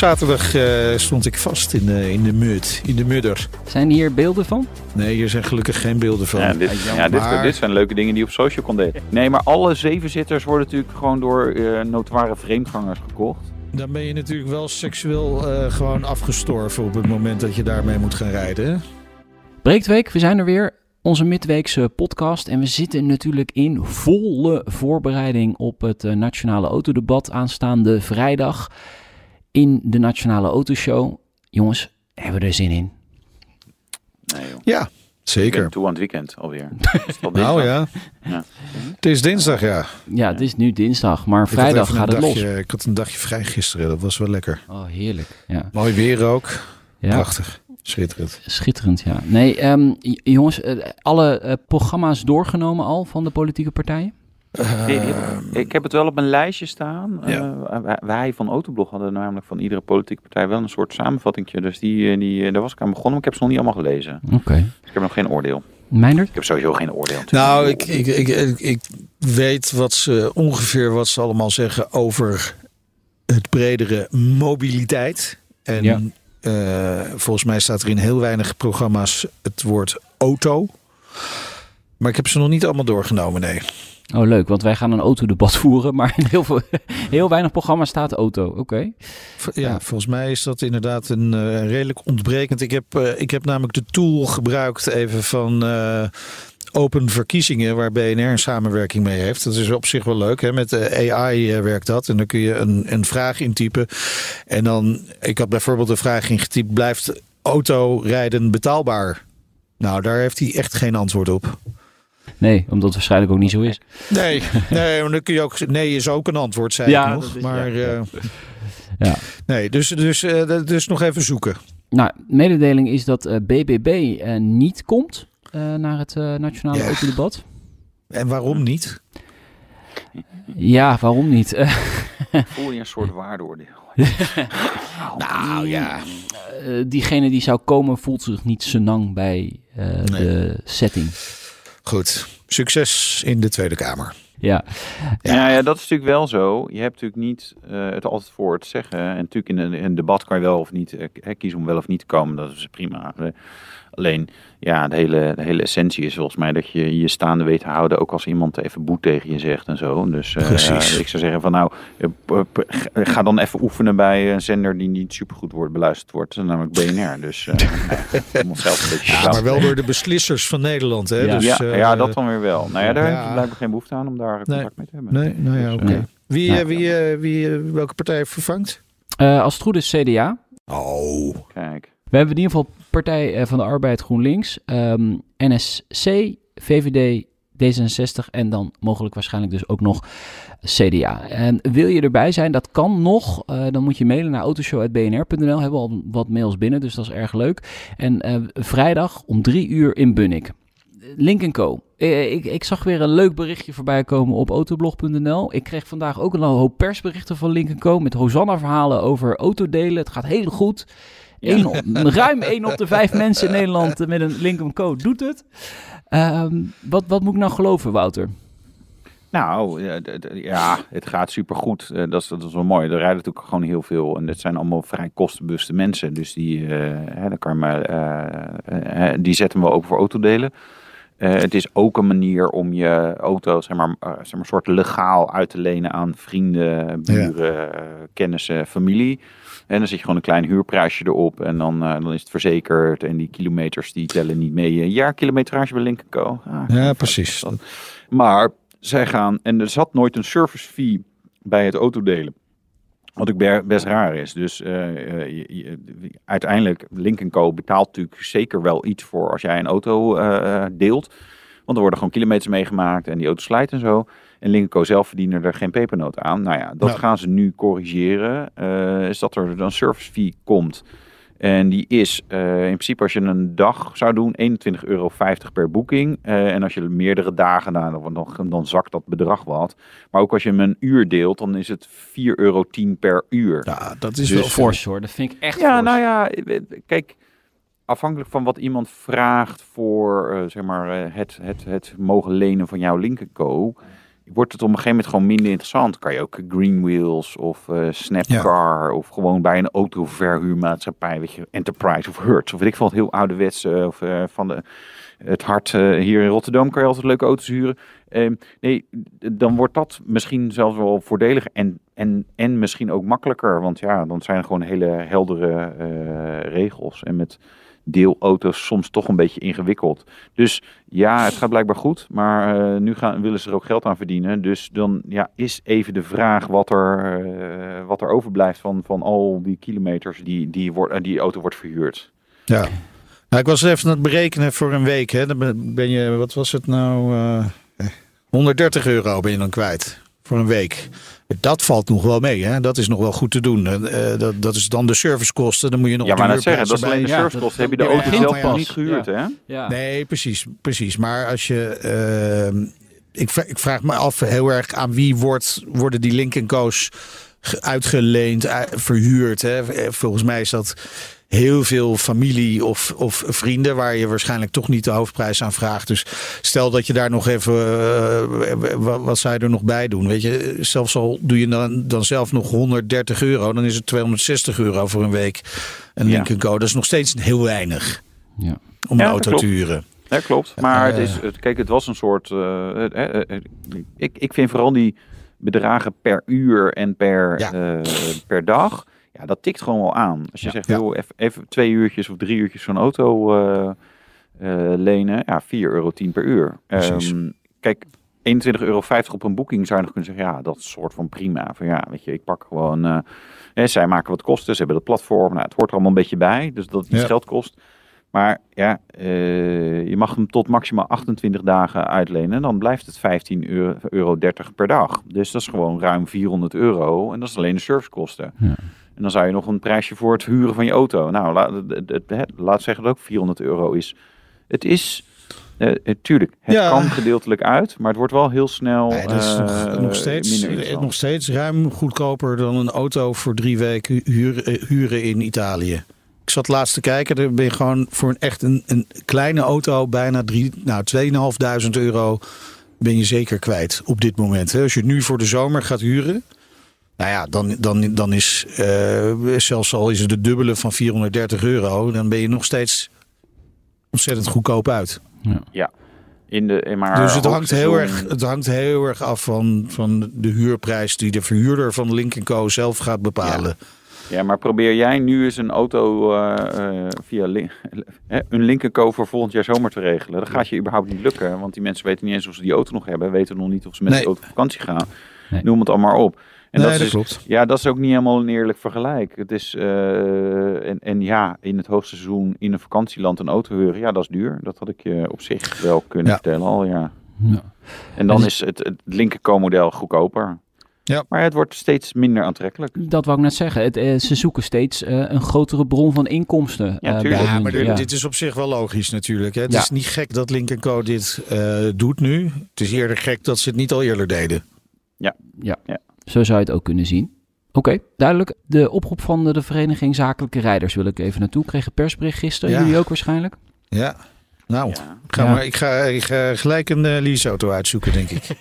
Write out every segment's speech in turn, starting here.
Zaterdag uh, stond ik vast in de, in de mud, in de mudder. Zijn hier beelden van? Nee, hier zijn gelukkig geen beelden van. Ja, dit, ja, dit, dit, zijn leuke dingen die op social kon delen. Nee, maar alle zevenzitters worden natuurlijk gewoon door uh, notoire vreemdgangers gekocht. Dan ben je natuurlijk wel seksueel uh, gewoon afgestorven op het moment dat je daarmee moet gaan rijden. Breektweek, we zijn er weer. Onze midweekse podcast. En we zitten natuurlijk in volle voorbereiding op het nationale autodebat aanstaande vrijdag in de Nationale Autoshow. Jongens, hebben we er zin in? Nee, joh. Ja, zeker. Toe aan het weekend alweer. nou ja. ja. Het is dinsdag, ja. Ja, het is nu dinsdag, maar vrijdag gaat het dagje, los. Ik had een dagje vrij gisteren, dat was wel lekker. Oh, heerlijk. Ja. Mooi weer ook. Ja. Prachtig. Schitterend. Schitterend, ja. Nee, um, jongens, alle uh, programma's doorgenomen al van de politieke partijen? Uh, ik heb het wel op een lijstje staan. Ja. Uh, wij van Autoblog hadden namelijk van iedere politieke partij wel een soort samenvattingje. Dus die, die, daar was ik aan begonnen, maar ik heb ze nog niet allemaal gelezen. Oké. Okay. Dus ik heb nog geen oordeel. Meindert? Ik heb sowieso geen oordeel. Nou, ik, ik, ik, ik, ik weet wat ze ongeveer wat ze allemaal zeggen over het bredere mobiliteit. En ja. uh, volgens mij staat er in heel weinig programma's het woord auto. Maar ik heb ze nog niet allemaal doorgenomen, nee. Oh, leuk, want wij gaan een autodebat voeren, maar in heel, veel, heel weinig programma's staat auto. Oké. Ja, volgens mij is dat inderdaad een uh, redelijk ontbrekend. Ik heb, uh, ik heb namelijk de tool gebruikt even van uh, Open Verkiezingen, waar BNR een samenwerking mee heeft. Dat is op zich wel leuk. Hè? Met AI werkt dat. En dan kun je een, een vraag intypen. En dan, ik had bijvoorbeeld een vraag ingetypt: blijft autorijden betaalbaar? Nou, daar heeft hij echt geen antwoord op. Nee, omdat het waarschijnlijk ook niet zo is. Nee, nee maar dan kun je ook. Nee, is ook een antwoord, zei ja, ik nog. Is, maar ja, uh, ja. nee, dus, dus, uh, dus nog even zoeken. Nou, mededeling is dat uh, BBB niet komt naar het nationale Ja. autodebat. En waarom niet? Ja, waarom niet? Voel je een soort waardeoordeel? nou ja. Uh, diegene die zou komen voelt zich niet senang bij uh, nee. de setting. Goed, succes in de Tweede Kamer. Ja. Ja. ja, ja dat is natuurlijk wel zo. Je hebt natuurlijk niet uh, het altijd voor het zeggen. En natuurlijk in een, in een debat kan je wel of niet uh, kiezen om wel of niet te komen. Dat is prima. Alleen, ja, de hele, de hele essentie is volgens mij dat je je staande weet te houden. Ook als iemand even boet tegen je zegt en zo. Dus Precies. ik zou zeggen van nou, ga dan even oefenen bij een zender die niet supergoed wordt beluisterd wordt. Namelijk BNR. Dus zelf een beetje ja, maar wel door de beslissers van Nederland. Hè? Ja, dus, ja, ja, dat dan weer wel. Nou ja, daar ja. heb je blijkbaar geen behoefte aan om daar contact nee. mee te hebben. Nee, nou ja, oké. Okay. Wie, wie, wie, welke partij vervangt? Uh, als het goed is CDA. Oh. Kijk. We hebben in ieder geval Partij van de Arbeid GroenLinks, um, NSC, VVD, D66 en dan mogelijk waarschijnlijk dus ook nog CDA. En wil je erbij zijn, dat kan nog. Uh, dan moet je mailen naar autoshow.bnr.nl. Hebben we al wat mails binnen, dus dat is erg leuk. En uh, vrijdag om drie uur in Bunnik. Link Co. Ik, ik, zag weer een leuk berichtje voorbij komen op autoblog.nl. Ik kreeg vandaag ook een hoop persberichten van Link Co. met Hosanna-verhalen over autodelen. Het gaat heel goed. Op, ruim 1 op de 5 mensen in Nederland met een Lincoln Co. doet het. Um, wat, wat moet ik nou geloven, Wouter? Nou, ja, het gaat supergoed. Dat is, dat is wel mooi. Er rijden natuurlijk gewoon heel veel. En dat zijn allemaal vrij kostenbewuste mensen. Dus die, uh, hè, kan maar, uh, uh, die zetten we ook voor autodelen. Uh, het is ook een manier om je auto, zeg maar, uh, zeg maar, soort legaal uit te lenen aan vrienden, buren, ja. uh, kennissen, familie. En dan zet je gewoon een klein huurprijsje erop en dan, uh, dan is het verzekerd. En die kilometers die tellen niet mee. Een jaarkilometrage bij Lincoln Co. Ah, ja, precies. Dat. Maar zij gaan, en er zat nooit een service fee bij het autodelen. Wat ook best raar is. Dus uh, je, je, uiteindelijk, Lincoln Co. betaalt natuurlijk zeker wel iets voor als jij een auto uh, deelt. Want er worden gewoon kilometers meegemaakt en die auto slijt en zo. En Co. zelf verdienen er geen pepernoot aan. Nou ja, dat Nou. gaan ze nu corrigeren. Uh, is dat er dan service fee komt. En die is eh, in principe als je een dag zou doen 21,50 euro per boeking. Eh, en als je meerdere dagen, nou, dan, dan zakt dat bedrag wat. Maar ook als je hem een uur deelt, dan is het 4,10 euro per uur. Ja, dat is Dus wel fors. Hoor, dat vind ik echt Ja, fors. nou ja, eh, kijk, afhankelijk van wat iemand vraagt voor eh, zeg maar, eh, het, het, het mogen lenen van jouw linkerco, wordt het op een gegeven moment gewoon minder interessant. Kan je ook Greenwheels of eh Snapcar of gewoon bij een autoverhuurmaatschappij, weet je, Enterprise of Hertz of weet ik veel, heel ouderwets eh, of eh, van de, het hart hier in Rotterdam kan je altijd leuke auto's huren. Ehm, nee, dan wordt dat misschien zelfs wel voordeliger en, en, en misschien ook makkelijker. Want ja, dan zijn er gewoon hele heldere regels. En met deelauto's soms toch een beetje ingewikkeld. Dus ja, het gaat blijkbaar goed. Maar eh, nu gaan, willen ze er ook geld aan verdienen. Dus dan ja, is even de vraag wat er, eh, wat er overblijft van, van al die kilometers die die, wordt, eh, die auto wordt verhuurd. Ja. Nou, ik was even aan het berekenen voor een week. Hè. Dan ben- je, wat was het nou? eh, 130 euro ben je dan kwijt voor een week. Dat valt nog wel mee. Hè. Dat is nog wel goed te doen. Eh, dat, dat is dan de servicekosten. Dan moet je nog Ja, maar net zeggen, dat is alleen de. Ja, servicekosten. Heb je dat- de dat auto zelf pas. niet gehuurd, hè? Ja. Nee, precies, precies. Maar als je. ehm, ik, ik vraag me af heel erg aan wie wordt, worden die Lincoln Co's ge- uitgeleend, eh, verhuurd. Hè? Eh, Volgens mij is dat heel veel familie of, of vrienden waar je waarschijnlijk toch niet de hoofdprijs aan vraagt. Dus stel dat je daar nog even. eh, wat, wat zou je er nog bij doen? Weet je, zelfs al doe je dan, dan zelf nog 130 euro, dan is het 260 euro voor een week. Een Ja. Lincoln Co. Dat is nog steeds heel weinig Ja. om Ja, een auto klopt. te huren. Ja, klopt. Maar het Eh. is, het, kijk, het was een soort. eh, ik, ik vind vooral die bedragen per uur en per, Ja. eh, per dag. Ja, dat tikt gewoon wel aan. Als je Ja. zegt, Ja. joh, even, even twee uurtjes of drie uurtjes zo'n auto eh, eh, lenen. Ja, 4,10 euro per uur. Ehm, kijk, 21,50 euro op een boeking zou je nog kunnen zeggen, ja, dat is een soort van prima. Van ja, weet je, ik pak gewoon. eh, hè, zij maken wat kosten, ze hebben het platform. Nou, het hoort er allemaal een beetje bij, dus dat het iets Ja. geld kost. Maar ja, je mag hem tot maximaal 28 dagen uitlenen. En dan blijft het 15,30 euro, euro 30 per dag. Dus dat is gewoon ruim 400 euro. En dat is alleen de servicekosten. Ja. En dan zou je nog een prijsje voor het huren van je auto. Nou, laat, laat zeggen dat ook 400 euro is. Het is, eh, tuurlijk, het Ja. kan gedeeltelijk uit. Maar het wordt wel heel snel Nee, dat is nog, eh, nog, steeds, nog steeds ruim goedkoper dan een auto voor drie weken eh, huren in Italië. Ik zat laatst te kijken, dan ben je gewoon voor een echt een, een kleine auto bijna drie, nou, 2.500 euro ben je zeker kwijt op dit moment. hè. Als je het nu voor de zomer gaat huren, nou ja, dan, dan, dan is eh, zelfs al is het de dubbele van 430 euro, dan ben je nog steeds ontzettend goedkoop uit. In de, in maar Dus het hangt, heel erg, het hangt heel erg af van, van de huurprijs die de verhuurder van Link Co zelf gaat bepalen. Ja, maar probeer jij nu eens een auto eh, eh, via een linkerco voor volgend jaar zomer te regelen. Dat gaat je überhaupt niet lukken, want die mensen weten niet eens of ze die auto nog hebben, weten nog niet of ze met Nee. die auto op vakantie gaan. Nee. Noem het allemaal maar op. En nee, dat, dat is, klopt. ja, dat is ook niet helemaal een eerlijk vergelijk. Het is, eh, en, en ja, in het hoogseizoen in een vakantieland een auto huren, ja, dat is duur. Dat had ik je op zich wel kunnen Ja. vertellen al, ja. Ja. En dan En is het, het linkerco-model goedkoper. Ja. Maar het wordt steeds minder aantrekkelijk. Dat wou ik net zeggen. Het, eh, ze zoeken steeds eh, een grotere bron van inkomsten. Ja, Ja, maar dit, Ja. dit is op zich wel logisch natuurlijk. Hè. Het Ja. is niet gek dat Link Co dit eh, doet nu. Het is eerder gek dat ze het niet al eerder deden. Zo zou je het ook kunnen zien. Oké, duidelijk. De oproep van de, de Vereniging Zakelijke Rijders wil ik even naartoe. Ik kreeg een persbericht gisteren. Ja. Jullie ook waarschijnlijk? Ja, nou, Ja. ik ga, Ja. maar, ik, ga, ik ga gelijk een eh, leaseauto uitzoeken, denk ik.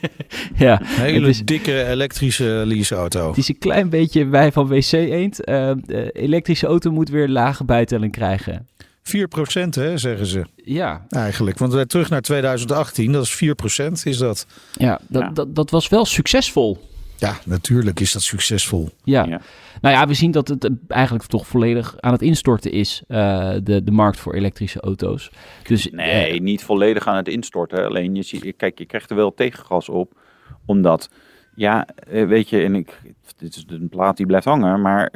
Ja. Een hele is- dikke elektrische leaseauto. Het is een klein beetje wij van WC Eend. Eh, de elektrische auto moet weer lage bijtelling krijgen. 4% hè, zeggen ze Ja, eigenlijk. Want wij terug naar 2018, dat is 4% is dat. ja, dat, Ja. Dat, dat was wel succesvol. Ja, natuurlijk is dat succesvol. Ja. Ja. Nou ja, we zien dat het eh, eigenlijk toch volledig aan het instorten is, eh, de, de markt voor elektrische auto's. Dus, Nee, eh, niet volledig aan het instorten. Alleen je ziet, kijk, je krijgt er wel tegengas op. Omdat, ja, weet je, en ik, dit is een plaat die blijft hangen. Maar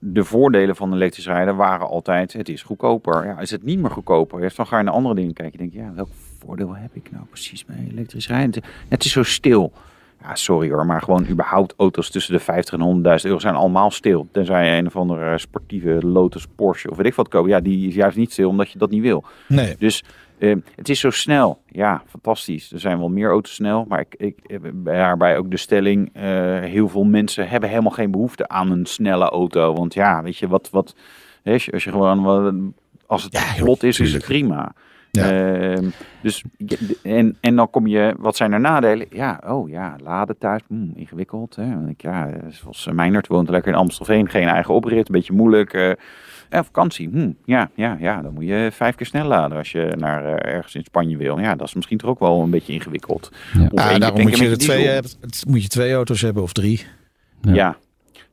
de voordelen van elektrisch rijden waren altijd: het is goedkoper. Ja, is het niet meer goedkoper? Dan ga je naar andere dingen kijken. Je denkt, ja, welk voordeel heb ik nou precies bij elektrisch rijden? Het is zo stil. Ja, sorry hoor, maar gewoon überhaupt auto's tussen de 50 en 100.000 euro zijn allemaal stil. Tenzij je een of andere sportieve Lotus, Porsche of weet ik wat kopen. Ja, die is juist niet stil omdat je dat niet wil. Nee. Dus eh, het is zo snel. Ja, fantastisch. Er zijn wel meer auto's snel. Maar ik, ik heb daarbij ook de stelling. eh, heel veel mensen hebben helemaal geen behoefte aan een snelle auto. Want ja, weet je, wat... wat als, je, als je gewoon... wat- Als het Ja, vlot is, is het prima. Ja. Ehm, dus, en, en dan kom je, wat zijn er nadelen? Ja, oh ja, laden thuis, hmm, ingewikkeld. Hè? Ik, ja, zoals Meinert woont lekker in Amstelveen, geen eigen oprit, een beetje moeilijk. eh en vakantie, hmm, ja, ja, ja, dan moet je vijf keer snel laden als je naar eh, ergens in Spanje wil. Ja, dat is misschien toch ook wel een beetje ingewikkeld. Ja. Ah, daarom moet je, er twee, moet je twee auto's hebben of drie. Ja. Ja.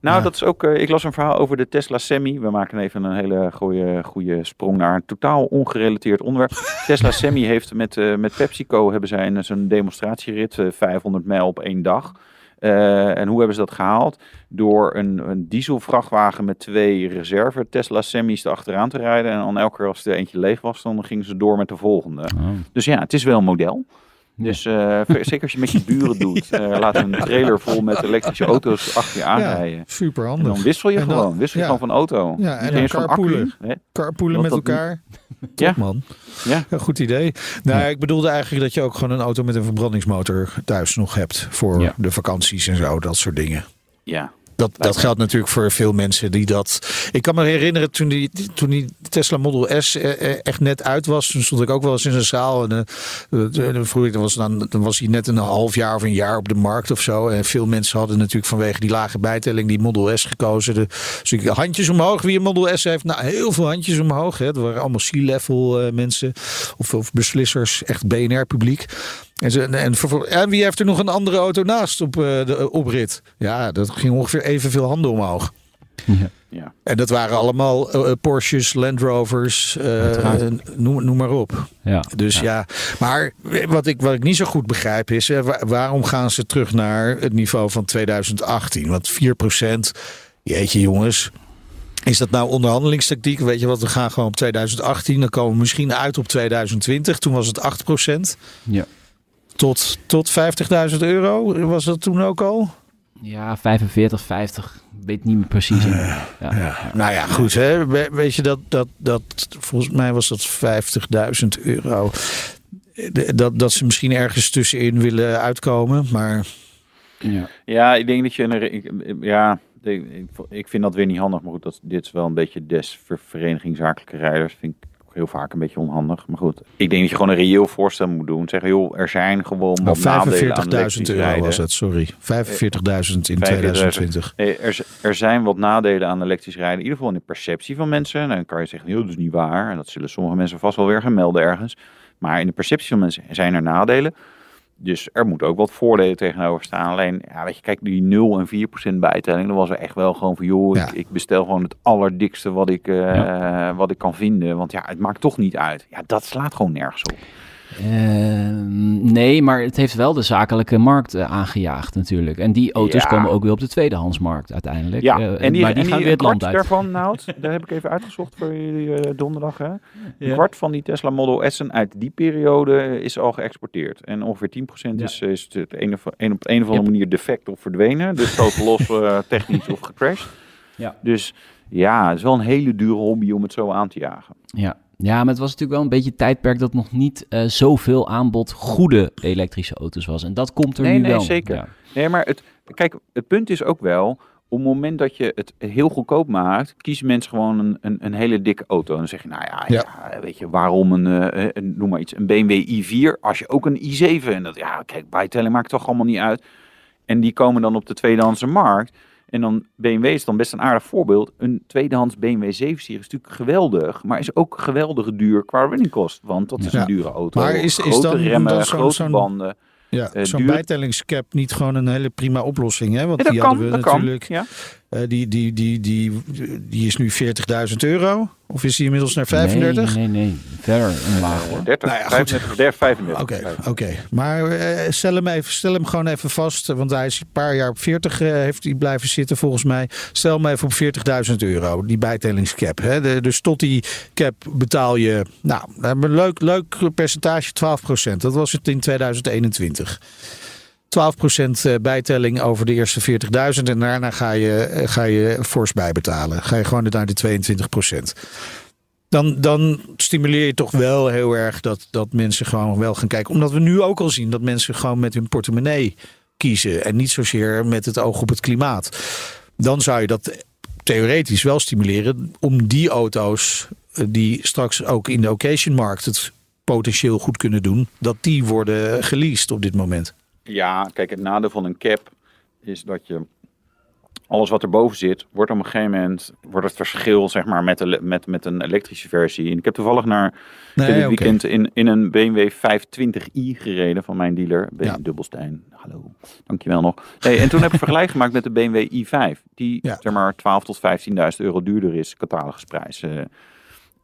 Nou, Ja. dat is ook. eh, ik las een verhaal over de Tesla Semi. We maken even een hele goede, goede sprong naar een totaal ongerelateerd onderwerp. Tesla Semi heeft met, eh, met PepsiCo hebben zij een zo'n demonstratierit, eh, 500 mijl op één dag. En hoe hebben ze dat gehaald? Door een, een dieselvrachtwagen met twee reserve Tesla Semi's erachteraan te rijden. En dan elke keer als er eentje leeg was, dan gingen ze door met de volgende. Oh. Dus ja, het is wel een model. Dus eh, zeker als je met je buren doet, eh, laat een trailer vol met elektrische auto's achter je aanrijden. super En handig. dan wissel je En dan- gewoon. Wissel je ja. gewoon van auto. Ja, en Geen dan carpoolen. Carpoolen met elkaar. Top Ja. man. Ja. Ja, goed idee. Nou, ik bedoelde eigenlijk dat je ook gewoon een auto met een verbrandingsmotor thuis nog hebt. Voor Ja. de vakanties en zo, dat soort dingen. Ja. Dat, dat geldt natuurlijk voor veel mensen die dat. Ik kan me herinneren toen die, toen die Tesla Model S eh, eh, echt net uit was. Toen stond ik ook wel eens in een zaal. En eh, dan vroeg ik, dan was, dan, dan was hij net een half jaar of een jaar op de markt of zo. En veel mensen hadden natuurlijk vanwege die lage bijtelling die Model S gekozen. De, dus ik, handjes omhoog wie een Model S heeft. Nou, heel veel handjes omhoog. Hè. Het waren allemaal C-level mensen of, of beslissers. Echt BNR-publiek. En, ze, en, wie heeft er nog een andere auto naast op eh, de oprit? Ja, dat ging ongeveer evenveel handen omhoog. Ja. Ja. En dat waren allemaal eh, Porsches, Land Rovers, eh, noem, noem maar op. Ja. Dus ja, maar wat ik, wat ik niet zo goed begrijp is, eh, wa- waarom gaan ze terug naar het niveau van 2018? Want 4%, jeetje jongens, is dat nou onderhandelingstactiek? Weet je wat, we gaan gewoon op 2018, dan komen we misschien uit op 2020. Toen was het 8%. Ja. Tot, tot 50.000 euro was dat toen ook al? Ja, 45, 50. Weet niet meer precies. ja. Ja. Nou ja, goed. Hè? We- Weet je dat, dat, dat, volgens mij was dat 50.000 euro. Dat, dat ze misschien ergens tussenin willen uitkomen. Maar Ja. Ja, ik denk dat je een. ik- Ja, ik, vind dat weer niet handig. Maar goed, dat, dit is wel een beetje des ver- vereniging zakelijke rijders. Vind ik heel vaak een beetje onhandig. Maar goed, ik denk dat je gewoon een reëel voorstel moet doen. Zeggen, joh, er zijn gewoon aan 45.000 elektrisch euro rijden. was het, sorry. 45.000 in 45.000. 2020. Nee, er, er zijn wat nadelen aan elektrisch rijden. In ieder geval in de perceptie van mensen. Dan kan je zeggen, joh, dat is niet waar. En dat zullen sommige mensen vast wel weer gaan melden ergens. Maar in de perceptie van mensen zijn er nadelen. Dus er moet ook wat voordelen tegenover staan. Alleen, ja, weet je, kijk, die 0 en 4 procent bijtelling. Dan was er echt wel gewoon van, joh, Ja. ik, ik bestel gewoon het allerdikste wat ik, eh, wat ik kan vinden. Want ja, het maakt toch niet uit. Ja, dat slaat gewoon nergens op. Ehm, nee, maar het heeft wel de zakelijke markt eh, aangejaagd natuurlijk. En die auto's Ja. komen ook weer op de tweedehandsmarkt uiteindelijk. Ja, Eh, en die, maar die en gaan die weer het kwart land uit. daarvan, nou, daar heb ik even uitgezocht voor jullie eh, donderdag. Hè? Een kwart van die Tesla Model S'en uit die periode is al geëxporteerd. En ongeveer 10% is, is het een of, een, op een of andere Yep. manier defect of verdwenen. Dus totaal los, technisch of gecrashed. Ja. Dus ja, het is wel een hele dure hobby om het zo aan te jagen. Ja. Ja, maar het was natuurlijk wel een beetje het tijdperk dat nog niet eh, zoveel aanbod goede elektrische auto's was. En dat komt er Nee, nu nee, wel. zeker. Ja. Nee, maar het, kijk, het punt is ook wel, op het moment dat je het heel goedkoop maakt, kiezen mensen gewoon een, een, een hele dikke auto. En dan zeg je, nou ja, Ja. ja, weet je, waarom een, eh, een, noem maar iets, een BMW i4 als je ook een i7 en dat, ja, kijk, bijtellen maakt toch allemaal niet uit. En die komen dan op de tweedehandse markt. En dan BMW is dan best een aardig voorbeeld. Een tweedehands BMW 7-serie is natuurlijk geweldig, maar is ook geweldig duur qua running cost. Want dat is Ja. een dure auto. Maar is- is dan- remmen, dan grote banden. Ja, Eh, Zo'n bijtellingscap niet gewoon een hele prima oplossing. Hè? Want Ja, dat die kan, hadden we kan. natuurlijk. Ja. Eh, die, die, die, die, die is nu 40.000 euro. Of is die inmiddels naar 35? Nee, nee, nee. Verder omlaag hoor. 30, Nou ja, goed. 35, 30, 35. Oké, oké. Maar eh, stel, hem even, stel hem gewoon even vast. Want hij is een paar jaar op 40 eh, heeft hij blijven zitten volgens mij. Stel hem even op 40.000 euro. Die bijtellingscap. Hè? De, dus tot die cap betaal je... Nou, we hebben een leuk, leuk percentage, 12% Dat was het in 2021. 12% eh, bijtelling over de eerste 40.000 en daarna ga je, eh, ga je fors bijbetalen. Ga je gewoon naar de 22%. Dan, dan stimuleer je toch wel heel erg dat, dat mensen gewoon wel gaan kijken. Omdat we nu ook al zien dat mensen gewoon met hun portemonnee kiezen. En niet zozeer met het oog op het klimaat. Dan zou je dat theoretisch wel stimuleren om die auto's eh, die straks ook in de occasionmarkt het potentieel goed kunnen doen, dat die worden geleased op dit moment. Ja, kijk, het nadeel van een cap is dat je alles wat erboven zit, wordt op een gegeven moment wordt het verschil zeg maar met, de, met, met een elektrische versie. En ik heb toevallig naar Nee, dit weekend in, in een BMW 520i gereden van mijn dealer, BMW Ja. Dubbelstein. Hallo, dankjewel nog. Nee, en toen heb ik vergelijk gemaakt met de BMW i5, die Ja. zeg maar 12 tot 15.000 euro duurder is, catalogusprijs.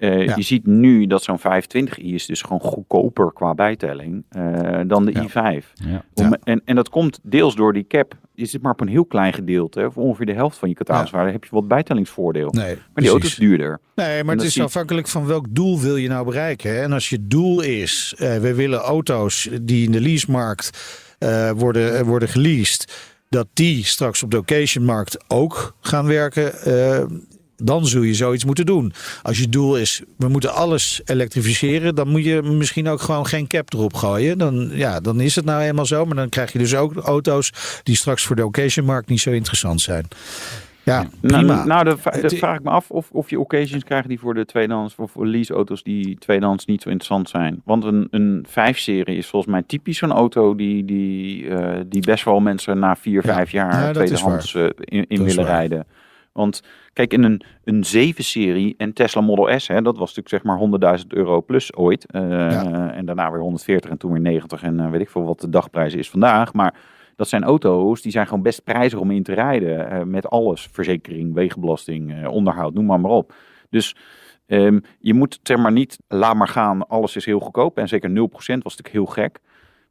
Eh, Ja. Je ziet nu dat zo'n 520i is dus gewoon goedkoper qua bijtelling eh, dan de Ja. i5. Ja. Om- en, en dat komt deels door die cap. Je zit maar op een heel klein gedeelte, of ongeveer de helft van je cataloguswaarde, heb je wat bijtellingsvoordeel. Nee, maar die auto is duurder. Nee, maar het is afhankelijk van welk doel wil je nou bereiken. Hè? En als je doel is, eh, we willen auto's die in de leasemarkt worden, worden geleased, dat die straks op de occasionmarkt ook gaan werken. Dan zul je zoiets moeten doen. Als je doel is, we moeten alles elektrificeren, dan moet je misschien ook gewoon geen cap erop gooien. Dan, ja, dan is het nou eenmaal zo. Maar dan krijg je dus ook auto's die straks voor de occasionmarkt niet zo interessant zijn. Ja, prima. Nou, nou dan vraag ik me af of, of je occasions krijgt die voor de tweedehands of voor leaseauto's die tweedehands niet zo interessant zijn. Want een, een 5-serie is volgens mij typisch zo'n auto die, die, eh, die best wel mensen na 4, Ja. 5 jaar Ja, dat tweedehands eh, in, Dat willen waar. rijden. Want kijk, in een, een 7-serie en Tesla Model S, hè, dat was natuurlijk zeg maar 100.000 euro plus ooit. Eh, En daarna weer 140 en toen weer 90 en eh, weet ik veel wat de dagprijs is vandaag. Maar dat zijn auto's die zijn gewoon best prijzig om in te rijden. eh, met alles. Verzekering, wegenbelasting, onderhoud, noem maar maar op. Dus ehm, je moet zeg maar niet, laat maar gaan, alles is heel goedkoop. En zeker 0% was natuurlijk heel gek.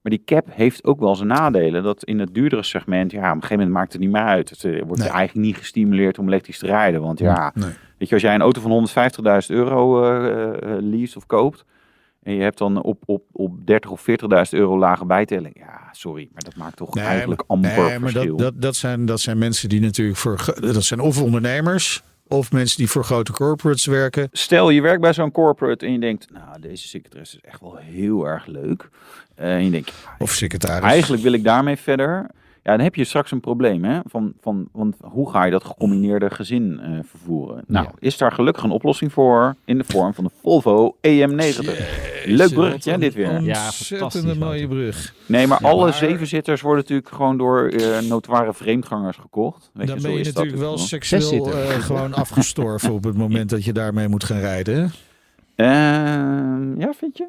Maar die cap heeft ook wel zijn nadelen. Dat in het duurdere segment, ja, op een gegeven moment maakt het niet meer uit. Het eh, wordt Nee. je eigenlijk niet gestimuleerd om elektrisch te rijden. Want ja, Nee. weet je, als jij een auto van 150.000 euro eh eh, leest of koopt. En je hebt dan op, op, op 30 of 40.000 euro lage bijtelling. Ja, sorry, maar dat maakt toch Nee, eigenlijk amper nee, maar verschil. dat, dat, dat, zijn, dat zijn mensen die natuurlijk voor. Dat zijn of ondernemers. Of mensen die voor grote corporates werken. Stel, je werkt bij zo'n corporate en je denkt, nou, deze secretaresse is echt wel heel erg leuk. Eh, en je denkt, Of secretaris. eigenlijk wil ik daarmee verder. Ja, dan heb je straks een probleem, hè? Van, van, want hoe ga je dat gecombineerde gezin eh, vervoeren? Nou, Ja. is daar gelukkig een oplossing voor in de vorm van de Volvo EM90. Leuk bruggetje, dit weer. Ja, fantastisch mooie auto. brug. Nee, maar Ja, alle maar- zevenzitters worden natuurlijk gewoon door eh notoire vreemdgangers gekocht. Weet Dan zo ben je is dat natuurlijk wel seksueel eh, gewoon afgestorven op het moment dat je daarmee moet gaan rijden. Ehm, ja, vind je?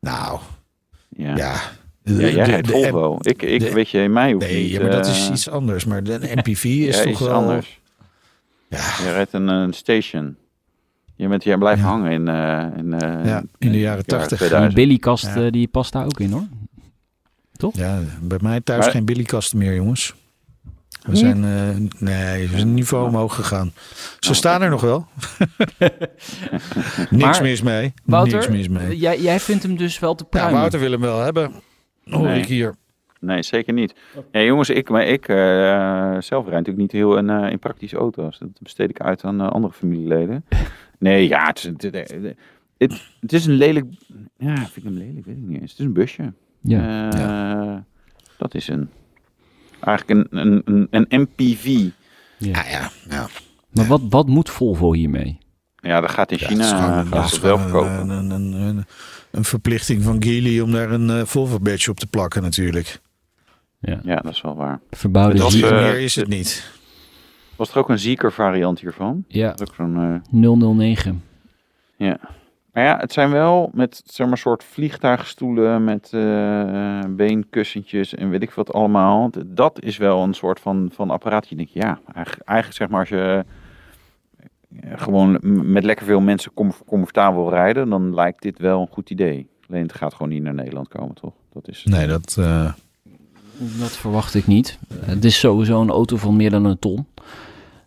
Nou, Ja. ja. Ja, jij De- de- Volvo. Ik, ik de- weet je, mij hoeft Nee, niet. ja, maar dat is eh, iets anders. Maar de MPV is ja, toch iets wel... anders. Ja, Je rijdt een, een station. Je, bent, jij blijft Ja. hangen in, eh, in, eh, Ja, in de jaren 80. Die 2000. Billy-kast Ja. die past daar ook in hoor. ja, bij mij thuis Maar- geen billykasten meer, jongens. We Niet? zijn, eh, nee, we zijn een niveau omhoog gegaan. Ze staan er nog wel. Niks Maar, mis mee. Niks mis mee. jij, jij vindt hem dus wel te Ja, pruimen. Wouter wil hem wel hebben. Hoor Nee. ik hier. Nee, zeker niet. Ja, jongens, ik, maar ik eh, zelf rijd natuurlijk niet heel in, eh, in praktische auto's. Dat besteed ik uit aan eh, andere familieleden. Nee, ja, het is, het, het, het- het is een lelijk... Ja, vind ik hem lelijk? Weet ik niet eens. Het is een busje. Ja. Eh, Dat is een... Eigenlijk een, een, een, een MPV. Ja, ja. ja. Maar wat, wat moet Volvo hiermee? Ja, dat gaat in Ja, China het is gewoon, gaat het wel verkopen. een, een, een, een, verplichting van Geely om daar een eh, Volvo badge op te plakken natuurlijk. Ja. Ja, dat is wel waar. Verbouwde was, Jeep eh, Meer is het niet. Was er ook een zieker variant hiervan? ja, Dat ook zo'n... eh, 009. Ja. Maar ja, het zijn wel met zeg maar soort vliegtuigstoelen met eh, beenkussentjes en weet ik wat allemaal. Dat is wel een soort van, van apparaat. Je denkt, ja, eigenlijk, eigenlijk zeg maar als je eh, gewoon m- met lekker veel mensen com- comfortabel rijden, dan lijkt dit wel een goed idee. Alleen het gaat gewoon niet naar Nederland komen, toch? Dat is, Nee, dat... eh, Dat verwacht ik niet. Het is sowieso een auto van meer dan een ton.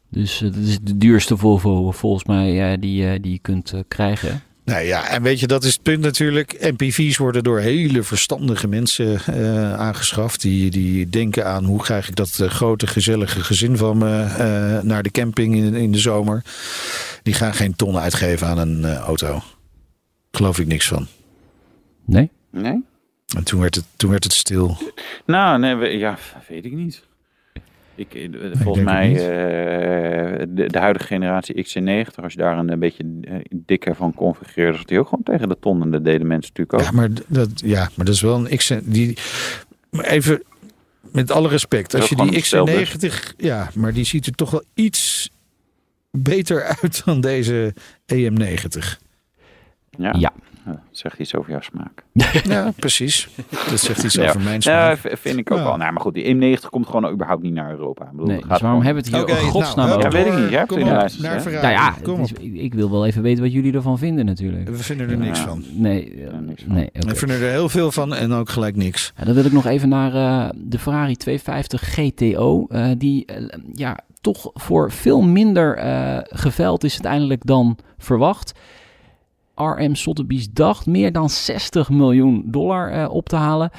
Dus eh, het is de duurste Volvo volgens mij eh, die, eh, die je kunt eh, krijgen. Nou ja, en weet je, dat is het punt natuurlijk. MPV's worden door hele verstandige mensen eh, aangeschaft. Die, die denken aan hoe krijg ik dat eh, grote gezellige gezin van me eh, naar de camping in, in de zomer. Die gaan geen ton uitgeven aan een eh, auto. Geloof ik niks van. Nee? Nee? En toen werd het, toen werd het stil. Nou, nee, we- ja, weet ik niet. Ik, eh, volgens denk mij, eh, de, de huidige generatie XC90, als je daar een, eh, beetje dikker van configureerde, zat die ook gewoon tegen de ton. En dat deden mensen natuurlijk ook. Ja, maar dat, ja, maar dat is wel een X. Die, maar even met alle respect. Als je die gewoon hetzelfde XC90, ja, maar die ziet er toch wel iets beter uit dan deze E EM90. Ja, Ja. Ja, dat zegt iets over jouw smaak. Ja, precies. Dat zegt iets Ja. over mijn Ja, smaak. v- vind ik ook Ja. wel. Nou, maar goed, die M90 komt gewoon überhaupt niet naar Europa. Ik bedoel, Nee, dat dus gaat waarom gewoon- hebben we het hier Oké, in godsnaam nou, over? Ja, weet ik niet. Jij hebt lijst, naar hè? Nou ja, Kom het op. is- ik, wil wel even weten wat jullie ervan vinden natuurlijk. We vinden er niks Ja. van. Nee, eh, Ja, niks van. nee. We vinden er heel veel van en ook gelijk niks. Ja, dan wil ik nog even naar eh, de Ferrari 250 GTO. eh, die eh, ja, toch voor veel minder eh geveld is uiteindelijk dan verwacht. RM Sotheby's dacht meer dan 60 miljoen dollar eh, op te halen.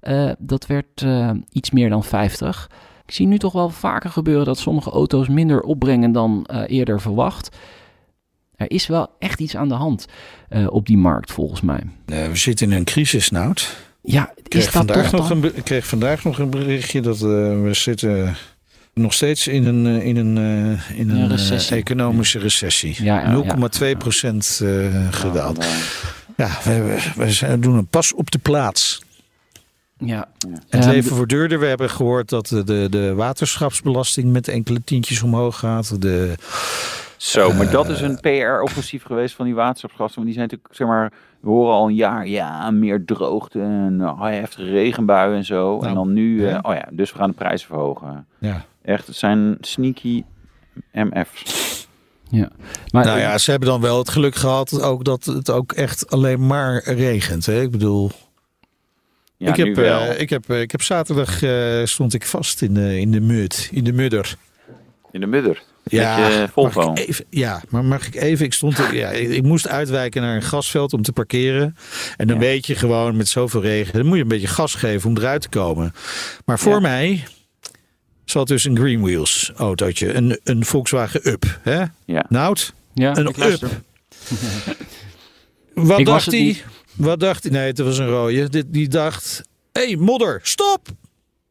Eh, dat werd eh, iets meer dan 50. Ik zie nu toch wel vaker gebeuren dat sommige auto's minder opbrengen dan eerder verwacht. Er is wel echt iets aan de hand op die markt volgens mij. We zitten in een crisis, Nout. Ja, Ik kreeg, vandaag toch nog een, ik kreeg vandaag nog een berichtje dat we zitten nog steeds in een, eh, in een, eh, in een eh, recessie. economische recessie. Ja, ja, 0,2 procent eh, gedaald. Ja, Ja, we, we zijn- doen een pas op de plaats. Ja, Het Ehm, leven wordt duurder. We hebben gehoord dat de, de, de waterschapsbelasting met enkele tientjes omhoog gaat. De, Zo, maar dat is een PR-offensief geweest van die waterschapsgasten. Want die zijn natuurlijk, zeg maar, we horen al een jaar, ja, meer droogte en oh, heftige regenbuien en zo. Nou, en dan nu, eh, ja. oh ja, dus we gaan de prijzen verhogen. ja. Echt, het zijn sneaky MF's. ja. Maar, Nou ja, ze hebben dan wel het geluk gehad ook dat het ook echt alleen maar regent. Hè? Ik bedoel, Ja, ik, heb, wel. eh, ik, heb, eh, ik heb zaterdag eh, stond ik vast in de, in de mud, in de mudder. In de mudder. Ja, Met je Volvo. mag ik even, ja, maar mag ik even? Ik, stond, ja, ik, ik moest uitwijken naar een gasveld om te parkeren. En dan Ja. weet je gewoon met zoveel regen, dan moet je een beetje gas geven om eruit te komen. Maar voor Ja. mij zat dus een Green Wheels autootje, een, een Volkswagen Up. Hè? Ja. Nout, ja, een. Up. Wat Ik dacht hij? Wat dacht hij? Nee, het was een rode. Dit- Die dacht, hé hey, modder, stop!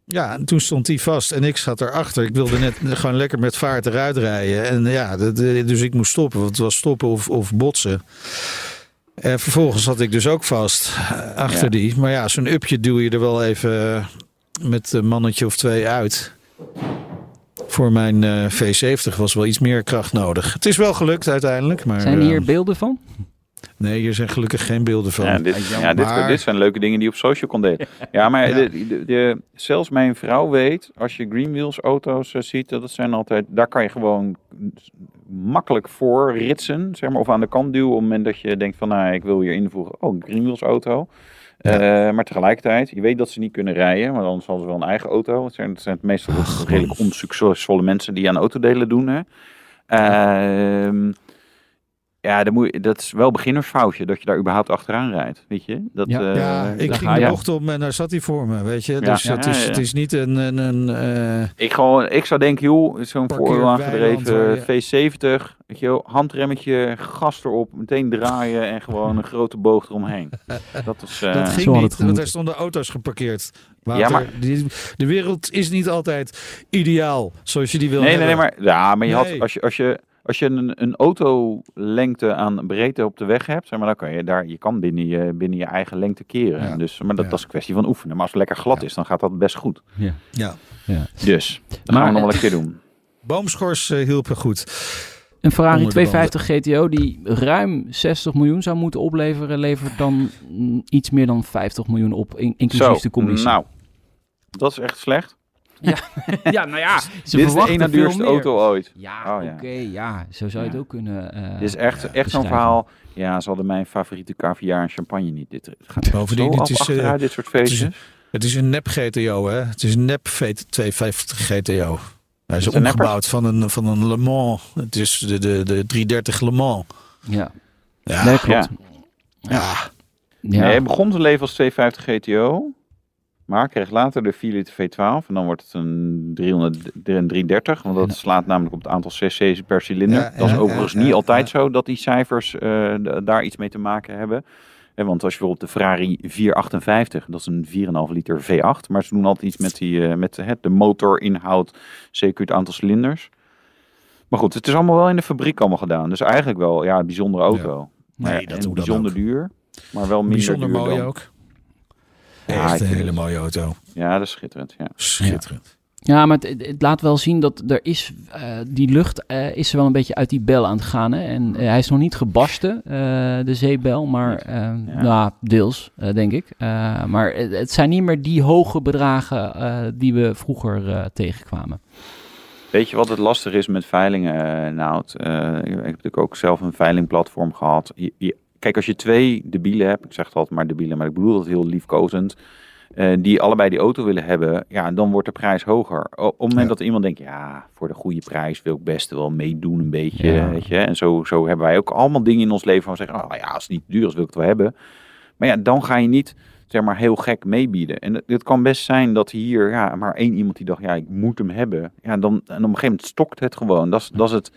Ja, en toen stond hij vast en ik zat erachter. Ik wilde net gewoon lekker met vaart eruit rijden. En ja, dat- dus ik moest stoppen, want het was stoppen of, of botsen. En vervolgens zat ik dus ook vast eh, achter Ja. die. Maar ja, zo'n upje doe je er wel even eh, met een mannetje of twee uit. Voor mijn eh, V70 was wel iets meer kracht nodig. Het is wel gelukt uiteindelijk. Maar, Zijn eh, hier beelden van? Nee, hier zijn gelukkig geen beelden van. Ja, dit, ja, dit, Maar- dit zijn leuke dingen die je op social kon delen. Ja, maar Ja. De, de, de- zelfs mijn vrouw weet, als je Greenwheels auto's eh, ziet, dat zijn altijd, daar kan je gewoon makkelijk voor ritsen, zeg maar, of aan de kant duwen op het moment dat je denkt van, nou, ik wil hier invoegen, oh, een Greenwheels auto. Eh, maar tegelijkertijd, je weet dat ze niet kunnen rijden, maar dan zal ze wel een eigen auto. Het zijn, het zijn meestal redelijk onsuccesvolle mensen die aan autodelen doen. Hè. Ehm, ja, dan moet je, dat is wel beginnersfoutje dat je daar überhaupt achteraan rijdt. Weet je? Dat, Ja. eh, Ja, ik ging de bocht om en daar zat hij voor me, weet je. Ja. Dus Ja, het, is, ja. het is niet een... een, een eh, Ik, gewoon, ik zou denken, joh, zo'n weiland waar V70, weet je wel, handremmetje, gas erop, meteen draaien en gewoon een grote boog eromheen. Dat is, eh, dat ging niet, want daar stonden auto's geparkeerd. Ja, maar- die, de wereld is niet altijd ideaal zoals je die wil nee, nee, maar, ja, maar je Nee. had, als je, als je, als je een, een autolengte aan breedte op de weg hebt, zeg maar, dan kan je daar, je kan binnen je, binnen je eigen lengte keren. Ja. Dus, maar dat, Ja. dat is een kwestie van oefenen. Maar als het lekker glad Ja. is, dan gaat dat best goed. Ja. Ja. Dus, dat Maar- gaan we nog wel een keer doen. Boomschors hielpen goed. Een Ferrari Onder de 250 GTO die ruim 60 miljoen zou moeten opleveren, levert dan mm, iets meer dan 50 miljoen op, in- inclusief Zo, de commissie. nou, dat is echt slecht. ja, nou ja, ze Dit is de ene duurste meer. auto ooit. Ja, Oh, ja. oké, ja, zo zou je het Ja. ook kunnen. eh, Dit is echt, echt zo'n verhaal. Ja, ze hadden mijn favoriete caviar en champagne niet. Dit het gaat Bovendien, zo het is, eh, achteruit, dit soort het is- feestjes. Het is een nep GTO, hè? Het is een nep V250 GTO. Hij is een omgebouwd van een, van een Le Mans. Het is de, de, de 330 Le Mans. Ja. Ja, Nee, klopt. ja. Ja. Nee, hij begon zijn leven als 250 GTO. Maar kreeg later de 4 liter V12. En dan wordt het een 300 en 330. Want dat slaat namelijk op het aantal cc's per cilinder. Ja, dat is overigens niet altijd zo dat die cijfers eh, daar iets mee te maken hebben. Want als je bijvoorbeeld de Ferrari 458, dat is een 4,5 liter V8. Maar ze doen altijd iets met, die, eh, met het, de motorinhoud, zeker het aantal cilinders. Maar goed, het is allemaal wel in de fabriek allemaal gedaan. Dus eigenlijk wel ja, een bijzondere auto. Nee, dat en bijzonder duur, maar wel minder Bijzonder duur mooi dan- ook. Ja, Echt een hele mooie auto. Ja, dat is schitterend. Ja. Schitterend. Ja, maar het, het laat wel zien dat er is, eh, die lucht eh, is er wel een beetje uit die bel aan het gaan. Hè? En eh, hij is nog niet gebarsten, eh, de zeebel, maar eh, nou, deels, eh, denk ik. Eh, maar het, het zijn niet meer die hoge bedragen eh, die we vroeger eh, tegenkwamen. Weet je wat het lastig is met veilingen, Nout? Uh, ik heb natuurlijk ook zelf een veilingplatform gehad. Je, je, kijk, als je twee debielen hebt, ik zeg het altijd maar debielen, maar ik bedoel het heel liefkozend, uh, die allebei die auto willen hebben, ja, dan wordt de prijs hoger. O, op het moment ja. dat iemand denkt, ja, voor de goede prijs wil ik best wel meedoen een beetje, ja. weet je. En zo, zo hebben wij ook allemaal dingen in ons leven van zeggen, oh ja, als het niet duur is, wil ik het wel hebben. Maar ja, dan ga je niet zeg maar heel gek meebieden. En het kan best zijn dat hier ja, maar één iemand die dacht, ja, ik moet hem hebben. Ja, dan, en op een gegeven moment stokt het gewoon. Dat is, dat is het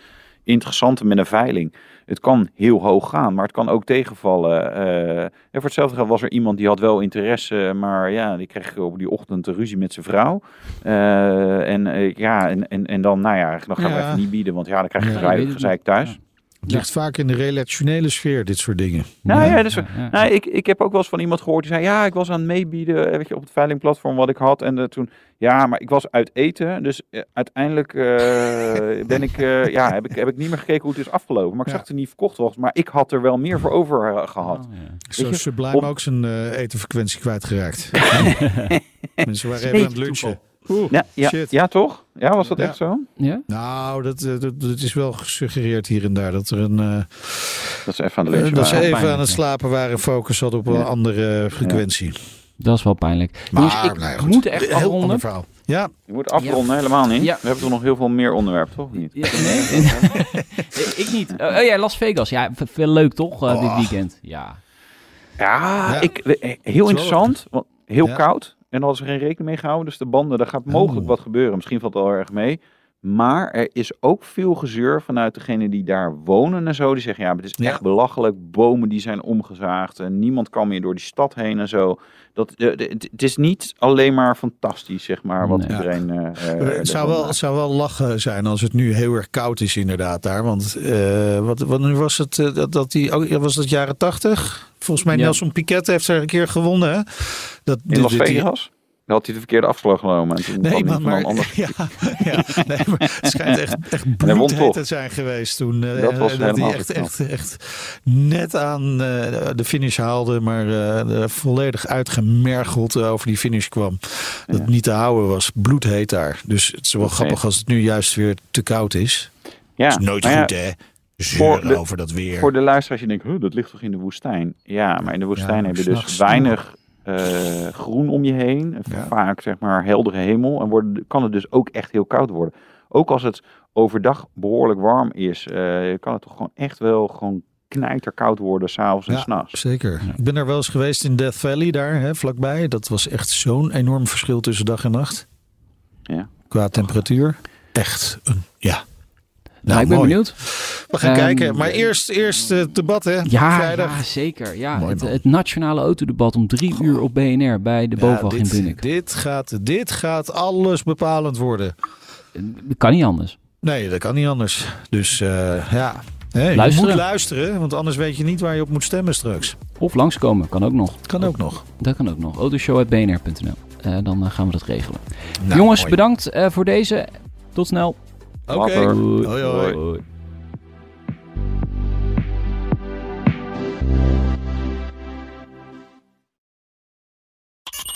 interessante met een veiling. Het kan heel hoog gaan, maar het kan ook tegenvallen. Uh, en voor hetzelfde geld was er iemand die had wel interesse, maar ja, die kreeg op die ochtend een ruzie met zijn vrouw. Uh, en uh, ja, en, en, en dan, nou ja, dan gaan we Ja. even niet bieden, want ja, dan krijg je Ja, gezeik thuis. Het ligt vaak in de relationele sfeer, dit soort dingen. Nou ja, dus, Ja, ja. Nou, ik, ik heb ook wel eens van iemand gehoord die zei: Ja, ik was aan het meebieden weet je, op het veilingplatform wat ik had. En uh, toen, ja, maar ik was uit eten. Dus uh, uiteindelijk uh, ben ik, ja, heb, ik, heb ik niet meer gekeken hoe het is afgelopen. Maar ik Ja. zag dat het niet verkocht was. Maar ik had er wel meer voor over uh, gehad. Oh, ja. Zo Sublime op- ook zijn eh, etenfrequentie kwijtgeraakt. Mensen waren even aan het lunchen. Ja, ja, Shit. ja, toch? Ja, was dat Ja. echt zo? Ja? Nou, dat, eh, dat, dat is wel gesuggereerd hier en daar. Dat er een... eh, Dat ze even aan de eh, dat ze even pijnlijk, aan het slapen waren. Focus hadden op een andere frequentie. Dat is wel pijnlijk. Maar, ik nou moet echt Heel ander afronden. verhaal. Ja, Je moet afronden, helemaal niet. Ja. We hebben toch nog heel veel meer onderwerpen, toch? Niet? Ja, nee? ik niet. Oh oh ja, Las Vegas. Ja, veel leuk toch, eh, dit Oh. weekend. Ja. Ja, Ja. Ik, heel interessant. Want heel Ja. koud. En daar hadden ze geen rekening mee gehouden. Dus de banden, daar gaat mogelijk Oh. wat gebeuren. Misschien valt het al erg mee. Maar er is ook veel gezeur vanuit degenen die daar wonen en zo. Die zeggen, ja, het is Ja. echt belachelijk. Bomen die zijn omgezaagd. En niemand kan meer door die stad heen en zo. Dat, eh, de- het, is niet alleen maar fantastisch, zeg maar, wat Nee. iedereen... eh, eh, het zou wel, het zou wel lachen zijn als het nu heel erg koud is inderdaad daar. Want eh, wat, wanneer was het? dat, dat die, oh, was dat jaren tachtig? Volgens mij Ja. Nelson Piquet heeft er een keer gewonnen. Hè? Dat, In Las Vegas? Had hij de verkeerde afslag genomen. En toen Nee, man, maar, ander... ja, ja, nee, maar het schijnt echt, echt bloedheet te zijn geweest toen. eh, Dat was hij echt, echt, echt net aan eh, de finish haalde, maar eh, volledig uitgemergeld over die finish kwam. Dat het niet te houden was. Bloedheet daar. Dus het is wel grappig als het nu juist weer te koud is. Ja, Het is nooit maar ja, goed, hè? voor de- over dat weer. Voor de luisteraars, je denkt, huh, dat ligt toch in de woestijn? Ja, maar in de woestijn maar heb je dus weinig groen om je heen. Ja. Vaak zeg maar heldere hemel. En worden, kan het dus ook echt heel koud worden. Ook als het overdag behoorlijk warm is, eh, kan het toch gewoon echt wel gewoon knijterkoud worden, s'avonds en Ja. s'nachts. Zeker. Ik ben daar wel eens geweest in Death Valley daar, hè, vlakbij. Dat was echt zo'n enorm verschil tussen dag en nacht. Ja. Qua temperatuur. Echt een, ja. Nou, ik ben mooi. benieuwd. We gaan Ehm, kijken. Maar eerst, eerst het debat, hè? Ja, Vrijdag. ja zeker. Ja, Mooi, het, het nationale autodebat om drie uur op BNR bij de Ja, BOVAG in dit, Bunnik. dit, gaat, dit gaat alles bepalend worden. Kan niet anders. Nee, dat kan niet anders. Dus eh, ja, je Luisteren. moet luisteren, want anders weet je niet waar je op moet stemmen straks. Of langskomen, kan ook nog. Kan ook nog. Dat kan ook nog. Autoshow.bnr.nl. Eh dan eh, gaan we dat regelen. Nou, Jongens, mooi. bedankt eh, voor deze. Tot snel. Oké. Later. Doei. Hoi,